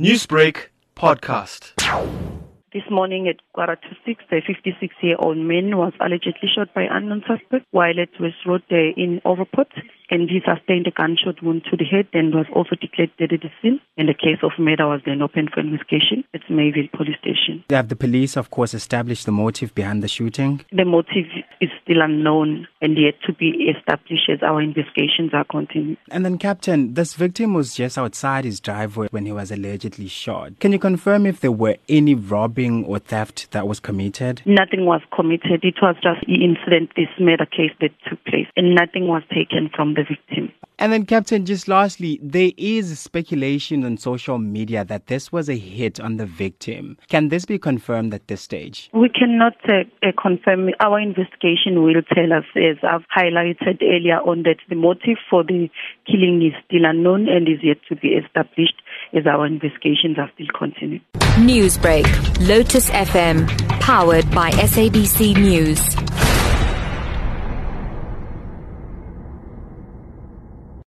Newsbreak podcast. This morning at quarter to six, a 56-year-old man was allegedly shot by unknown suspect while at West Road in Overport, and he sustained a gunshot wound to the head and was also declared dead at the scene. And the case of murder was then opened for investigation at Mayville Police Station. Have the police, of course, established the motive behind the shooting? The motive is still unknown and yet to be established as our investigations are continuing. And then, Captain, this victim was just outside his driveway when he was allegedly shot. Can you confirm if there were any robbing or theft that was committed? Nothing was committed. It was just the incident, this murder case that took place, and nothing was taken from the victim. And then, Captain, just lastly, there is speculation on social media that this was a hit on the victim. Can this be confirmed at this stage? We cannot uh, uh, confirm. Our investigation will tell us, as I've highlighted earlier on, that the motive for the killing is still unknown and is yet to be established as our investigations are still continuing. Newsbreak, Lotus FM, powered by SABC News.